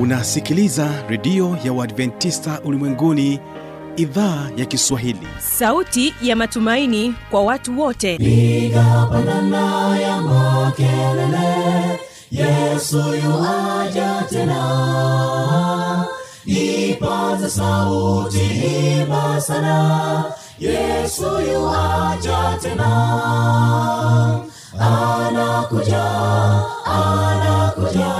unasikiliza redio ya uadventista ulimwenguni idhaa ya kiswahili. Sauti ya matumaini kwa watu wote. Piga pandana ya makelele yesu yuaja tena. Ipaza sauti imba sana yesu yuaja tena. Anakuja anakuja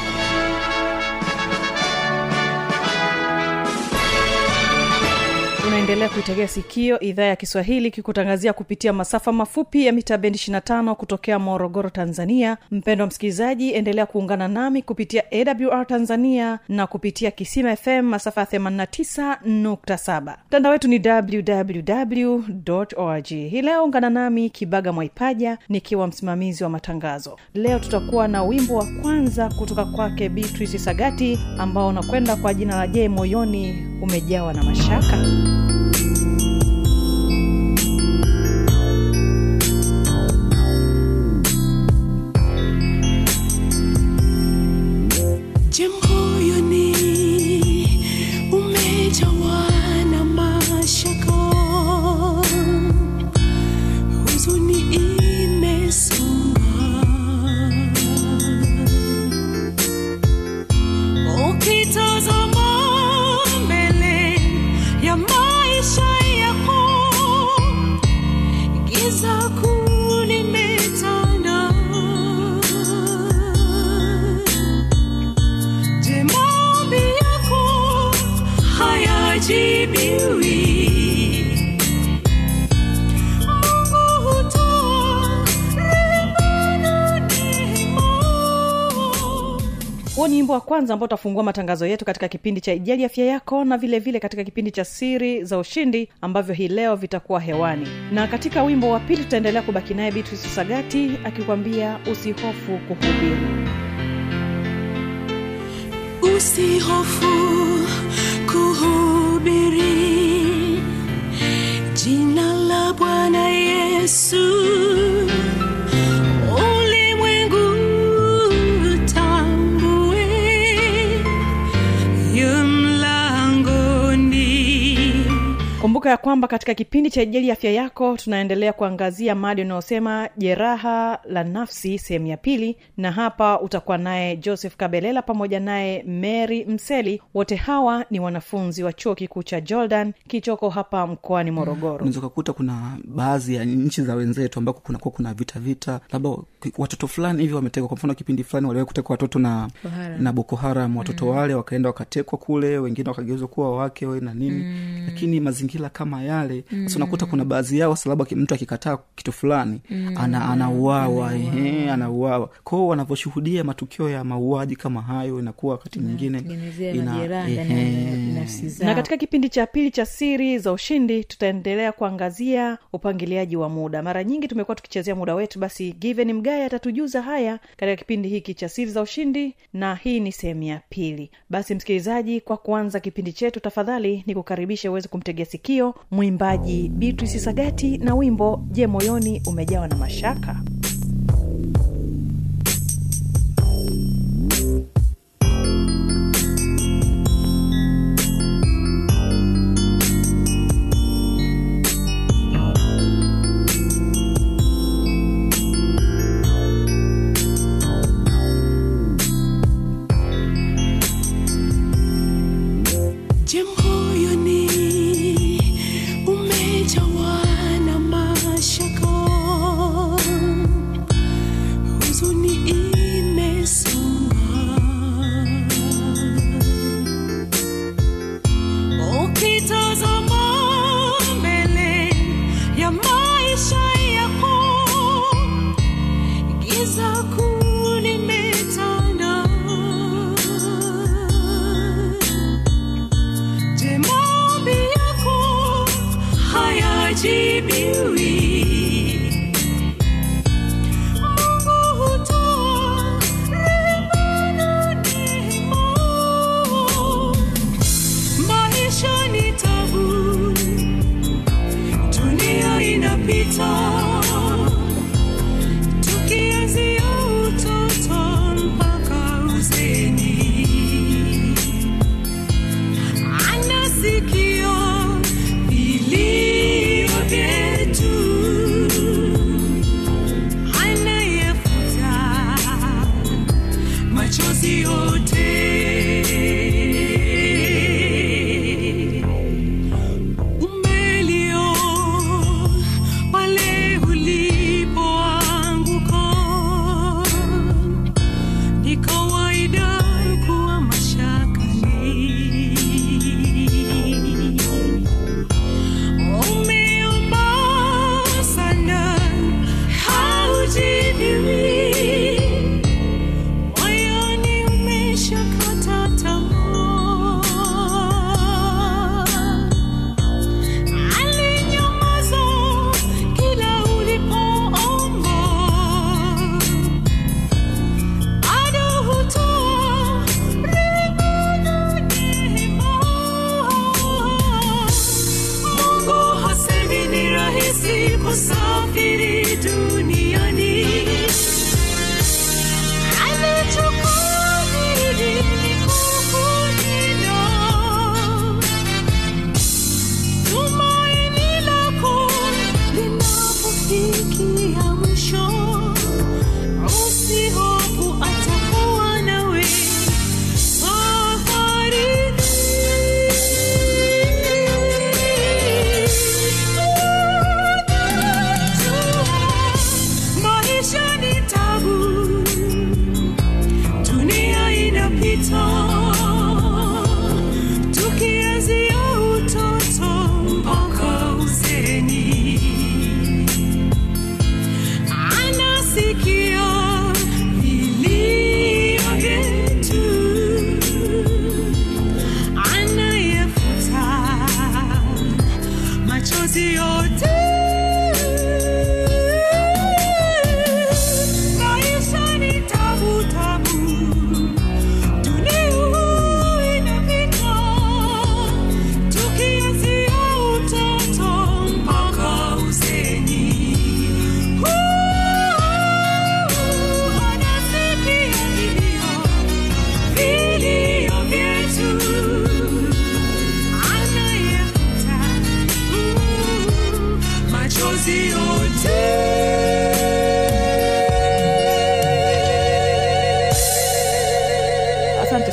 unaendelea kuitegea sikio idhaa ya kiswahili kikutangazia kupitia masafa mafupi ya mita bendi 25 kutokea morogoro tanzania. Mpendo msikilizaji endelea kuungana nami kupitia awr tanzania na kupitia kisima fm masafa ya 89.7 mtandao wetu ni www org hii leo ungana nami kibaga mwaipaja nikiwa msimamizi wa matangazo. Leo tutakuwa na wimbo wa kwanza kutoka kwake beatrice sagati ambao unakwenda kwa jina la je moyoni umejawa na mashaka kwanza ambao utafungua matangazo yetu katika kipindi cha ijali afya yako na vile vile katika kipindi cha siri za ushindi ambavyo hii leo vitakuwa hewani. Na katika wimbo wa pili tutaendelea kubaki naye beatrice sagati akikwambia usihofu kuhubiri usihofu kuhubiri. Jina la bwana yesu kumbuka ya kwamba katika kipindi cha ijali afya yako tunaendelea kuangazia mada unayosema jeraha la nafsi sehemu ya pili. Na hapa utakuwa naye joseph kabelela pamoja naye mary mseli. Wote hawa ni wanafunzi wa chuo kikuu cha jordan kichoko hapa mkoani morogoro. Unaweza ukakuta kuna baadhi ya nchi za wenzetu ambako kunakuwa kuna vita vita labda watoto fulani hivi wametekwa. Kwa mfano kipindi fulani waliwahi kutekwa watoto na na boko haram. Watoto mm. wale wakaenda wakatekwa kule wengine wakageuzwa kuwa wake we na nini. Mm. lakini mazingira kama yale mm. sasa unakuta kuna baadhi yao sababu mtu akikataa kitu fulani mm. ana, anauawa ehe, anauawa. Kwao wanavyoshuhudia matukio ya mauaji kama hayo inakuwa wakati mwingine ina- na katika kipindi cha pili cha siri za ushindi tutaendelea kuangazia upangiliaji wa muda. Mara nyingi tumekuwa tukichezea muda wetu basi given mgaya atatujuza haya katika kipindi hiki cha siri za ushindi na hii ni sehemu ya pili. Basi msikilizaji kwa kuanza kipindi chetu tafadhali ni kukaribisha uweze kumtegea sikio mwimbaji beatrice sagati na wimbo je moyoni umejawa na mashaka Je,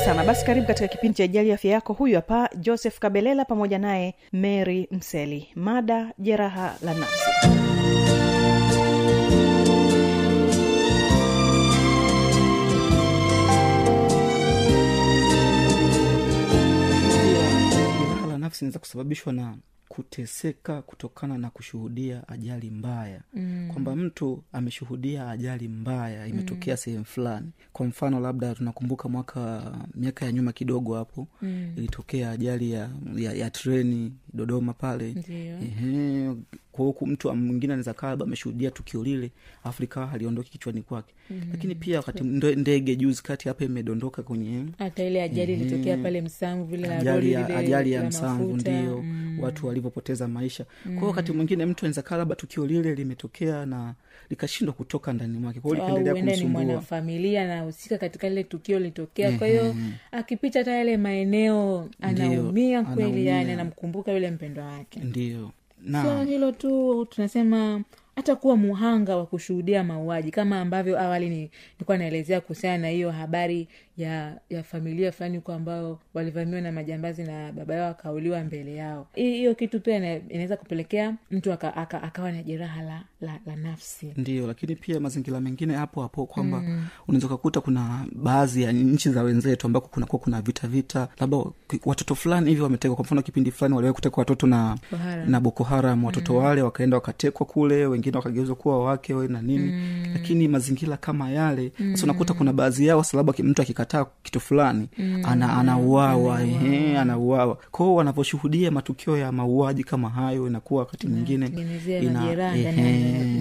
sana. Basi karibu katika kipindi cha ijali afya yako. Huyu hapa joseph kabelela pamoja naye mary mseli. Mada jeraha la nafsi. Jeraha la nafsi inaweza kusababishwa na kuteseka kutokana na kushuhudia ajali mbaya mm. kwamba mtu ameshuhudia ajali mbaya imetokea mm. sehemu fulani kwa mfano labda tunakumbuka mwaka miaka ya nyuma kidogo hapo mm. ilitokea ajali ya, ya, ya treni dodoma pale. Ehe, kwa mtu mwingine anaweza kaa labda ameshuhudia tukio lile afrika haliondoki kichwani kwake. Mm-hmm. lakini pia wakati ndege juzi kati hapa imedondoka kwenye hata ile ajali ilitokea pale msamvu vile ajali ya, ajali ya msamvu ndio. Mm. watu walivyopoteza maisha. Mm. kwao wakati mwingine mtu anaweza kaa labda tukio lile limetokea na likashindwa kutoka ndani mwake. Kwao ni kumsumbua. mwanafamilia anahusika katika lile tukio litokea. Kwa hiyo akipita hata yale maeneo anaumia kweli yani anamkumbuka yule mpendwa wake. Ndio. Sio na hilo tu tunasema hata kuwa muhanga wa kushuhudia mauaji kama ambavyo awali ni- nilikuwa naelezea kuhusiana na hiyo habari ya ya familia fulani huko ambao walivamiwa na majambazi na baba yao akauliwa mbele yao hiyo kitu pia inaweza kupelekea mtu aka, aka, akawa na jeraha la, la, la nafsi ndio lakini pia mazingira mengine hapo hapo kwamba mm. unaweza ukakuta kuna baadhi ya nchi za wenzetu ambako kunakuwa kuna vita vita labda watoto fulani hivi wametekwa kwa mfano kipindi fulani waliwahi kutekwa watoto na Boko na boko haram watoto mm. wale wakaenda wakatekwa kule wengine wakageuzwa kuwa wake we na nini mm. lakini mazingira kama yale mm. unakuta kuna baadhi yao sababu mtu akikataa akikataa kitu fulani ana, anauawa ehe, anauawa. Kwao wanavyoshuhudia matukio ya mauaji kama hayo inakuwa wakati mwingine ina-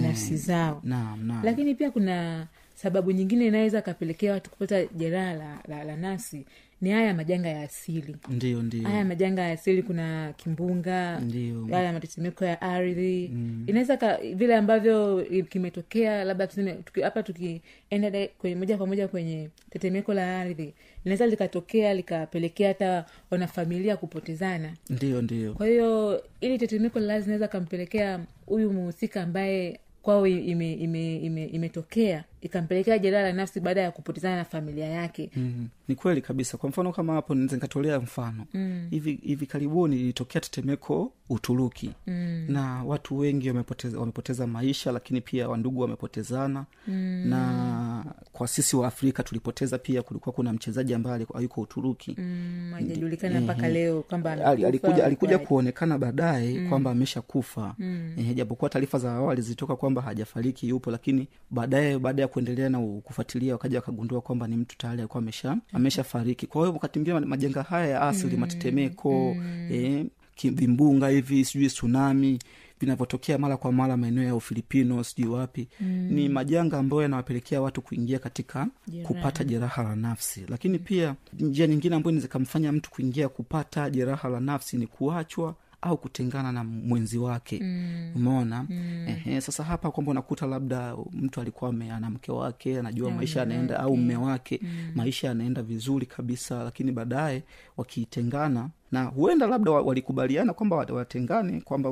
nafsi zao. Naam naam. Lakini pia kuna sababu nyingine inaweza kapelekea watu kupata jeraha la, la, la nafsi ni haya majanga ya asili. Ndio ndio haya majanga ya asili kuna kimbunga Ndio. haya matetemeko ya ardhi. Inaweza ka- vile ambavyo kimetokea labda tuseme tuki- hapa tukienda moja kwa moja kwenye tetemeko la ardhi linaweza likatokea likapelekea hata wanafamilia kupotezana. Ndio ndio kwa hiyo ili tetemeko la ardhi linaweza kampelekea huyu muhusika ambaye kwao imetokea ime, ime, imetokea ikampelekea jeraha la nafsi baada ya kupotezana na familia yake. Mm. ni kweli kabisa. Kwa mfano kama hapo naweza nikatolea mfano. Mm. hivi hivi karibuni ilitokea tetemeko uturuki. Mm. na watu wengi wamepoteza, wamepoteza maisha lakini pia wandugu wamepotezana. Mm. na kwa sisi wa afrika tulipoteza pia kulikuwa kuna mchezaji ambaye ayuko yuko uturuki. Mm, ajajulikana mpaka leo kwamba Ali- alikuja, alikuja kuonekana baadaye kwamba amesha kufa mm. japokuwa taarifa za awali zilitoka kwamba hajafariki yupo lakini baadaye baada ya kuendelea na kufuatilia wakaja wakagundua kwamba ni mtu tayari alikuwa amesha amesha fariki. Kwa hiyo wakati mwingine majanga haya ya asili matetemeko eh, vimbunga hivi sijui tsunami vinavyotokea mara kwa mara maeneo ya ufilipino sijui wapi. Mm. ni majanga ambayo yanawapelekea watu kuingia katika Jeraha. kupata jeraha la nafsi. Lakini pia njia nyingine ambayo inaweza kamfanya mtu kuingia kupata jeraha la nafsi ni kuachwa au kutengana na mwenzi wake mm. umeona mm. Ehe, sasa hapa kwamba unakuta labda mtu alikuwa ana mke wake anajua maisha yanaenda au mme wake mm. maisha yanaenda vizuri kabisa lakini baadaye wakitengana na huenda labda walikubaliana kwamba watengane kwamba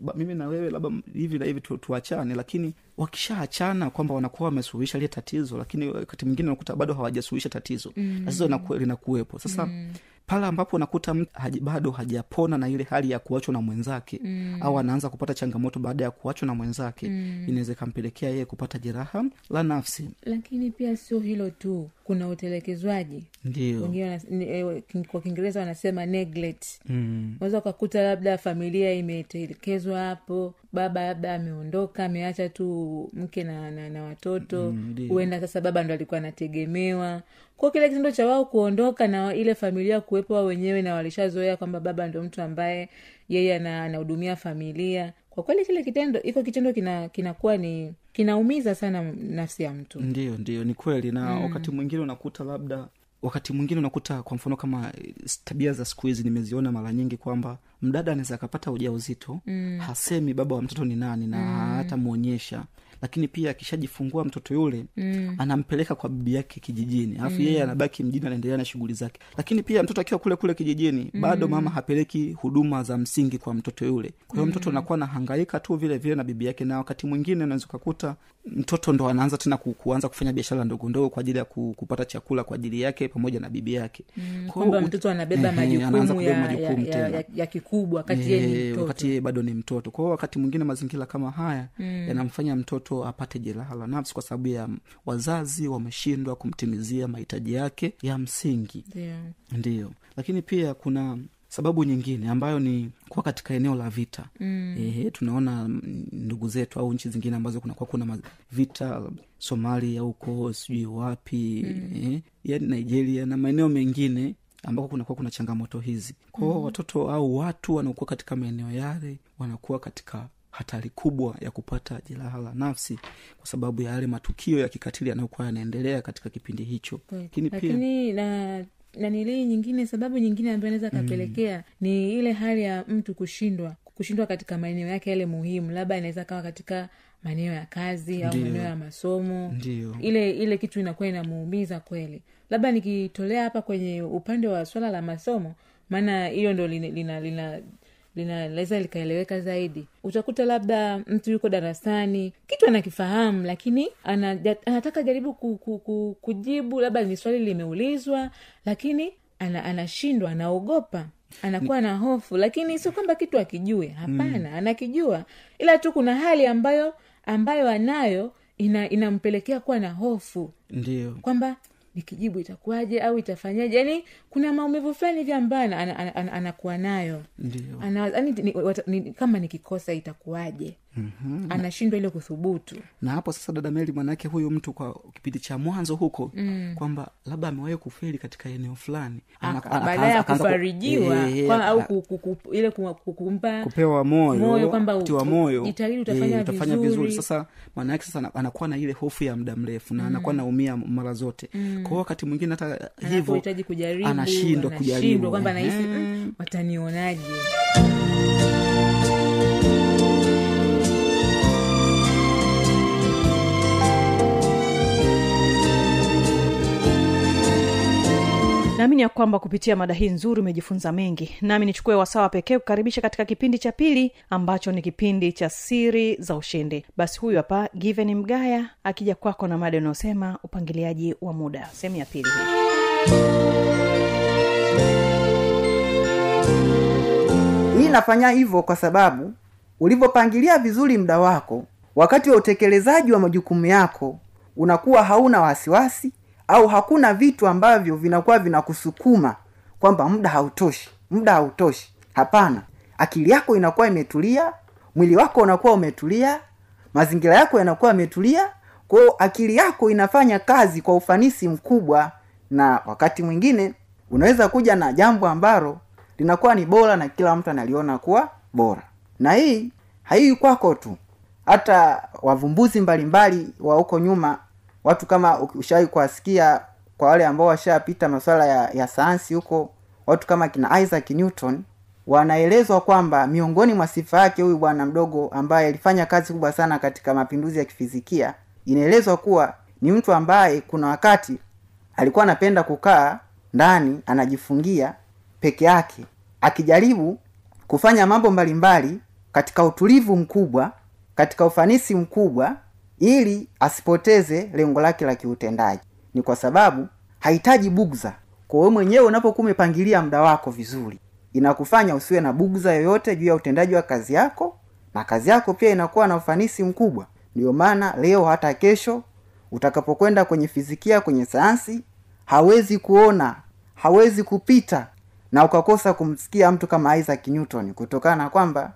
ba- mimi na wewe labda hivi na hivi tu, tuachane lakini wakishaachana kwamba wanakuwa wamesuluhisha lile tatizo lakini wakati mwingine unakuta bado hawajasuluhisha tatizo mm. tatizo linaku- linakuwepo sasa mm pale ambapo unakuta mtu haji, bado hajapona na ile hali ya kuachwa na mwenzake mm. au anaanza kupata changamoto baada ya kuachwa na mwenzake mm. inaweza ikampelekea yeye kupata jeraha la nafsi lakini pia sio hilo tu kuna utelekezwaji. Ndio. Wengine eh, kwa kiingereza wanasema neglect. Mm. unaweza ukakuta labda familia imetelekezwa hapo baba labda ameondoka ameacha tu mke na, na, na watoto. Mm, sasa baba ndo alikuwa anategemewa. Kwa kile kitendo cha wao kuondoka na ile familia kuwepo wao wenyewe na walishazoea kwamba baba ndo mtu ambaye yeye anahudumia familia. Kwa kweli kile kitendo iko kitendo kina kinakuwa ni kinaumiza sana nafsi ya mtu ndio ndio ni kweli na mm. wakati mwingine unakuta labda wakati mwingine unakuta kwa mfano kama eh, tabia za siku hizi nimeziona mara nyingi kwamba mdada anaweza akapata uja uzito mm. hasemi baba wa mtoto ni nani na mm. hata mwonyesha lakini pia akishajifungua mtoto yule mm. anampeleka kwa bibi yake kijijini alafu mm. yeye anabaki mjini anaendelea na shughuli zake lakini pia mtoto akiwa kule kule kijijini mm. bado mama hapeleki huduma za msingi kwa mtoto yule kwa hiyo mtoto anakuwa anahangaika tu vile vile na bibi yake na wakati mwingine unaweza ukakuta mtoto ndo anaanza tena kuanza kufanya biashara ndogo ndogo kwa ajili ya kupata chakula kwa ajili yake pamoja na bibi yake mm. kwamba mtoto anabeba majukumu ya, ya, ya, ya, ya kikubwa wakati yeye yeye bado ni mtoto kwa hiyo wakati mwingine mazingira kama haya mm. yanamfanya mtoto apate jeraha la nafsi kwa sababu ya wazazi wameshindwa kumtimizia mahitaji yake ya msingi Ndio. ndiyo lakini pia kuna sababu nyingine ambayo ni kuwa katika eneo la vita mm. Ehe, tunaona ndugu zetu au nchi zingine ambazo kunakuwa kuna vita somalia huko sijui wapi mm. yani nigeria na maeneo mengine ambako kunakuwa kuna changamoto hizi kwao mm. watoto au watu wanaokuwa katika maeneo yale wanakuwa katika hatari kubwa ya kupata jeraha la nafsi kwa sababu ya yale matukio ya kikatili yanayokuwa yanaendelea katika kipindi hicho lakini pia na nanilii nyingine sababu nyingine ambayo naweza kapelekea ni ile hali ya mtu kushindwa kushindwa katika maeneo yake yale muhimu labda inaweza kawa katika maeneo ya kazi au maeneo ya masomo. Ndiyo. ile ile kitu inakuwa inamuumiza kweli. Labda nikitolea hapa kwenye upande wa swala la masomo maana hiyo ndo lina, lina, lina linaweza likaeleweka zaidi. Utakuta labda mtu yuko darasani kitu anakifahamu lakini anataka jaribu ku, ku, ku, kujibu labda ni swali limeulizwa lakini ana, anashindwa anaogopa anakuwa na hofu lakini sio kwamba kitu akijue hapana mm. anakijua. Ila tu kuna hali ambayo ambayo anayo ina, inampelekea kuwa na hofu. Ndio. Kwamba nikijibu itakuwaje au itafanyaje? Yani kuna maumivu fulani hivi ambayo ana- ana- ana- anakuwa nayo. Ndio. Ana, yani, ni, ni, kama nikikosa itakuwaje mm-hmm. anashindwa ile kuthubutu. Na hapo sasa dada meli mwanaake huyu mtu kwa kipindi cha mwanzo huko mm. kwamba labda amewahi kufeli katika eneo fulani. Baadae baadaye ya kufarijiwa Eh, au ile ku- ku- kumpa kupewa moyo, moyo kwamba kutiwa moyo. jitahidi utafanya utafanya vizuri. sasa mwanaake sasa anakuwa na ile hofu ya muda mrefu na anakuwa naumia mara zote. Mm. kwao wakati mwingine hata hivyo anashindwa kujaribu. kwamba nahisi watanionaje? "Mm, naamini ya kwamba kupitia mada hii nzuri umejifunza mengi. Nami nichukue wasawa pekee kukaribisha katika kipindi cha pili ambacho ni kipindi cha siri za ushindi. Basi huyu hapa given mgaya akija kwako na mada unayosema upangiliaji wa muda. Sehemu ya pili hii. Nafanya hivyo kwa sababu ulivyopangilia vizuri muda wako wakati wa utekelezaji wa majukumu yako unakuwa hauna wasiwasi au hakuna vitu ambavyo vinakuwa vinakusukuma kwamba muda hautoshi muda hautoshi. Hapana. Akili yako inakuwa imetulia mwili wako unakuwa umetulia mazingira yako yanakuwa yametulia kwao akili yako inafanya kazi kwa ufanisi mkubwa. Na wakati mwingine unaweza kuja na jambo ambalo linakuwa ni bora na kila mtu analiona kuwa bora. Na hii haii kwako tu. Hata wavumbuzi mbalimbali wa huko nyuma watu kama ushawai kuwasikia kwa wale ambao washapita masuala ya, ya sayansi huko watu kama kina isaac newton wanaelezwa kwamba miongoni mwa sifa yake huyu bwana mdogo ambaye alifanya kazi kubwa sana katika mapinduzi ya kifizikia inaelezwa kuwa ni mtu ambaye kuna wakati alikuwa anapenda kukaa ndani anajifungia peke yake akijaribu kufanya mambo mbalimbali katika utulivu mkubwa katika ufanisi mkubwa ili asipoteze lengo lake la kiutendaji. Ni kwa sababu hahitaji bugza. Kwa wewe mwenyewe unapokuwa umepangilia muda wako vizuri inakufanya usiwe na bugza yoyote juu ya utendaji wa kazi yako na kazi yako pia inakuwa na ufanisi mkubwa. Ndiyo maana leo hata kesho utakapokwenda kwenye fizikia kwenye sayansi hawezi kuona hawezi kupita na ukakosa kumsikia mtu kama isaac newton kutokana na kwamba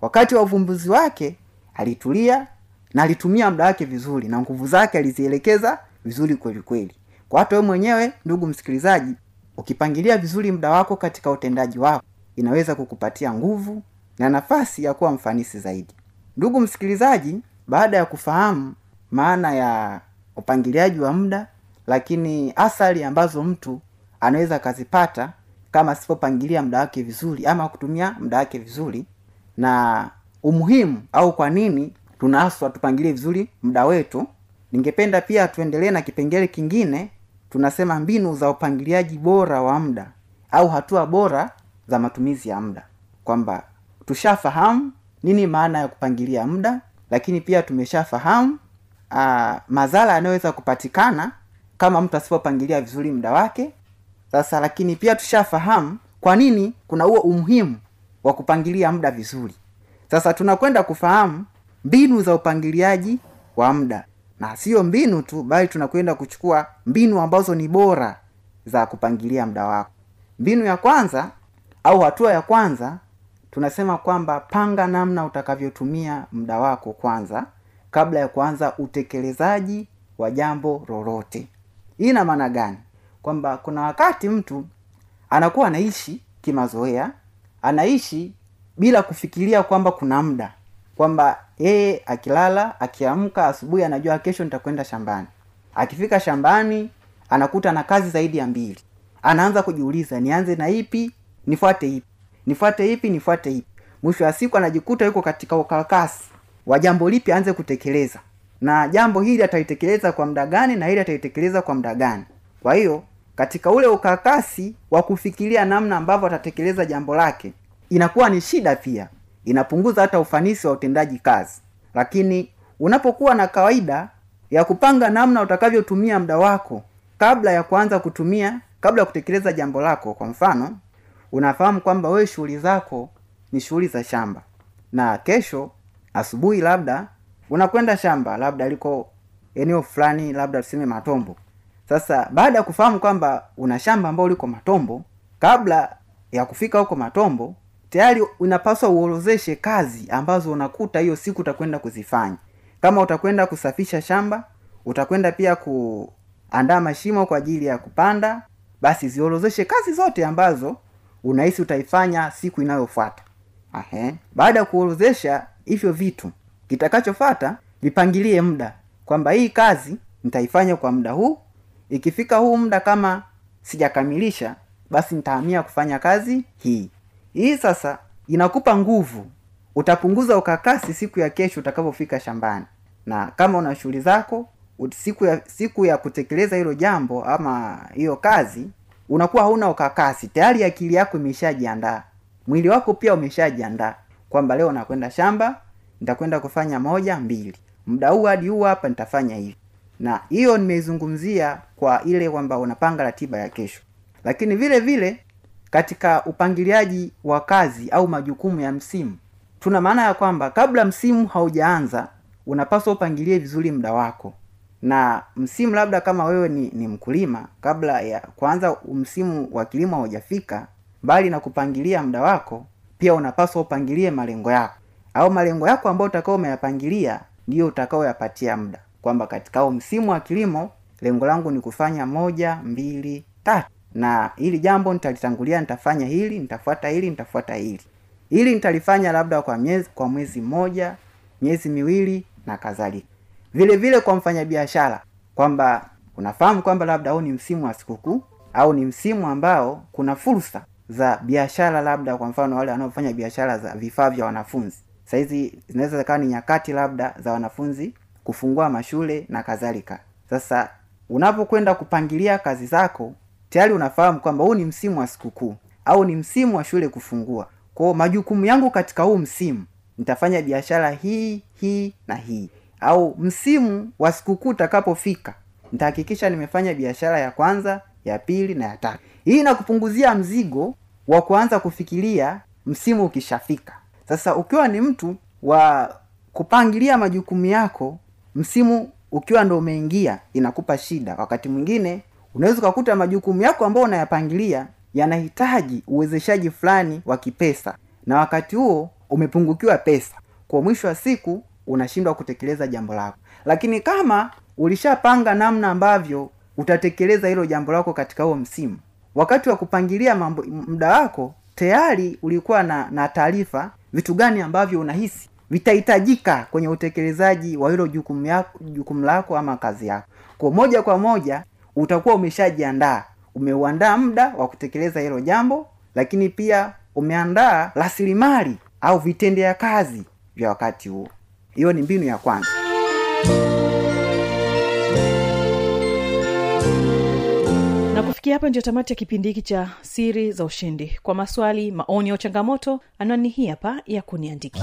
wakati wa uvumbuzi wake alitulia na alitumia muda wake vizuri na nguvu zake alizielekeza vizuri kweli kweli. Kwa hata wewe mwenyewe ndugu msikilizaji ukipangilia vizuri muda wako katika utendaji wako inaweza kukupatia nguvu na nafasi ya kuwa mfanisi zaidi. Ndugu msikilizaji baada ya kufahamu maana ya upangiliaji wa muda lakini athari ambazo mtu anaweza akazipata kama asipopangilia muda wake vizuri ama kutumia muda wake vizuri na umuhimu au kwa nini tunaaswa tupangilie vizuri muda wetu. Ningependa pia tuendelee na kipengele kingine. Tunasema mbinu za upangiliaji bora wa muda au hatua bora za matumizi ya muda. Kwamba tushafahamu nini maana ya kupangilia muda lakini pia tumeshafahamu uh, madhara yanayoweza kupatikana kama mtu asipopangilia vizuri muda wake. Sasa lakini pia tushafahamu kwa nini kuna huo umuhimu wa kupangilia muda vizuri. Sasa tunakwenda kufahamu mbinu za upangiliaji wa muda. Na sio mbinu tu bali tunakwenda kuchukua mbinu ambazo ni bora za kupangilia muda wako. Mbinu ya kwanza au hatua ya kwanza tunasema kwamba panga namna utakavyotumia muda wako kwanza kabla ya kuanza utekelezaji wa jambo lolote. Hii ina maana gani? Kwamba kuna wakati mtu anakuwa anaishi kimazoea anaishi bila kufikiria kwamba kuna muda kwamba yeye akilala akiamka asubuhi anajua kesho nitakwenda shambani. Akifika shambani anakuta na kazi zaidi ya mbili. Anaanza kujiuliza nianze na ipi nifuate ipi? Nifuate ipi nifuate ipi? Mwisho wa siku anajikuta yuko katika ukakasi wa jambo lipi aanze kutekeleza. Na jambo hili atalitekeleza kwa muda gani na hili atalitekeleza kwa muda gani. Kwa hiyo katika ule ukakasi wa kufikiria namna ambavyo atatekeleza jambo lake inakuwa ni shida pia inapunguza hata ufanisi wa utendaji kazi. Lakini unapokuwa na kawaida ya kupanga namna utakavyotumia muda wako kabla ya kuanza kutumia kabla ya kutekeleza jambo lako kwa mfano unafahamu kwamba wewe shughuli zako ni shughuli za shamba. Na kesho asubuhi labda unakwenda shamba labda liko eneo fulani labda tuseme matombo. Sasa baada ya kufahamu kwamba una shamba ambao liko matombo kabla ya kufika huko matombo tayari unapaswa uorozeshe kazi ambazo unakuta hiyo siku utakwenda kuzifanya. Kama utakwenda kusafisha shamba utakwenda pia kuandaa mashimo kwa ajili ya kupanda basi ziorozeshe kazi zote ambazo unahisi utaifanya siku inayofuata. Baada ya kuorozesha hivyo vitu kitakachofata vipangilie muda kwamba hii kazi nitaifanya kwa muda huu. Ikifika huu muda kama sijakamilisha basi nitahamia kufanya kazi hii hii sasa inakupa nguvu. Utapunguza ukakasi siku ya kesho utakapofika shambani. Na kama una shughuli zako siku ya siku ya kutekeleza hilo jambo ama hiyo kazi unakuwa hauna ukakasi. Tayari akili yako imeshajiandaa. Mwili wako pia umeshajiandaa kwamba leo nakwenda shamba nitakwenda kufanya moja mbili. Muda huu hadi huu hapa nitafanya hivi. Na hiyo nimeizungumzia kwa ile kwamba unapanga ratiba ya kesho. Lakini vile vile katika upangiliaji wa kazi au majukumu ya msimu. Tuna maana ya kwamba kabla msimu haujaanza unapaswa upangilie vizuri muda wako. Na msimu labda kama wewe ni, ni mkulima kabla ya kuanza msimu wa kilimo haujafika mbali na kupangilia muda wako pia unapaswa upangilie malengo yako. Au malengo yako ambayo utakao umeyapangilia ndiyo utakaoyapatia muda. Kwamba katika msimu wa kilimo lengo langu ni kufanya moja mbili tatu na hili jambo nitalitangulia nitafanya hili nitafuata hili nitafuata hili. Hili nitalifanya labda kwa miezi kwa mwezi mmoja miezi miwili na kadhalika. Vile vile kwa mfanyabiashara kwamba unafahamu kwamba labda huu ni msimu wa sikukuu au ni msimu ambao kuna fursa za biashara labda kwa mfano wale wanaofanya biashara za vifaa vya wanafunzi. Sahizi zinaweza zikawa ni nyakati labda za wanafunzi kufungua mashule na kadhalika. Sasa unapokwenda kupangilia kazi zako tayari unafahamu kwamba huu ni msimu wa sikukuu au ni msimu wa shule kufungua. Kwao majukumu yangu katika huu msimu nitafanya biashara hii hii na hii. Au msimu wa sikukuu utakapofika nitahakikisha nimefanya biashara ya kwanza ya pili na ya tatu. Hii inakupunguzia mzigo wa kuanza kufikiria msimu ukishafika. Sasa ukiwa ni mtu wa kupangilia majukumu yako msimu ukiwa ndo umeingia inakupa shida. Wakati mwingine unaweza ukakuta majukumu yako ambayo unayapangilia yanahitaji uwezeshaji fulani wa kipesa. Na wakati huo umepungukiwa pesa. Kwa mwisho wa siku unashindwa kutekeleza jambo lako. Lakini kama ulishapanga namna ambavyo utatekeleza hilo jambo lako katika huo msimu wakati wa kupangilia mambo muda wako tayari ulikuwa na na taarifa vitu gani ambavyo unahisi vitahitajika kwenye utekelezaji wa hilo jukumu jukumu lako ama kazi yako. Kwa moja kwa moja utakuwa umeshajiandaa. Umeuandaa muda wa kutekeleza hilo jambo lakini pia umeandaa rasilimali au vitendea kazi vya wakati huo. Hiyo ni mbinu ya kwanza. Na kufikia hapa ndio tamati ya kipindi hiki cha siri za ushindi. Kwa maswali maoni au changamoto anwani hii hapa ya kuniandikia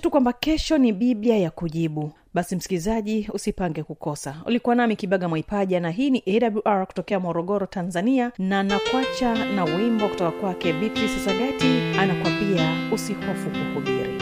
nikukumbusha tu kwamba kesho ni biblia ya kujibu. Basi msikilizaji usipange kukosa. Ulikuwa nami kibaga mwaipaja na hii ni awr kutokea morogoro tanzania na nakwacha na wimbo kutoka kwake beatrice sagati anakwambia usihofu kuhubiri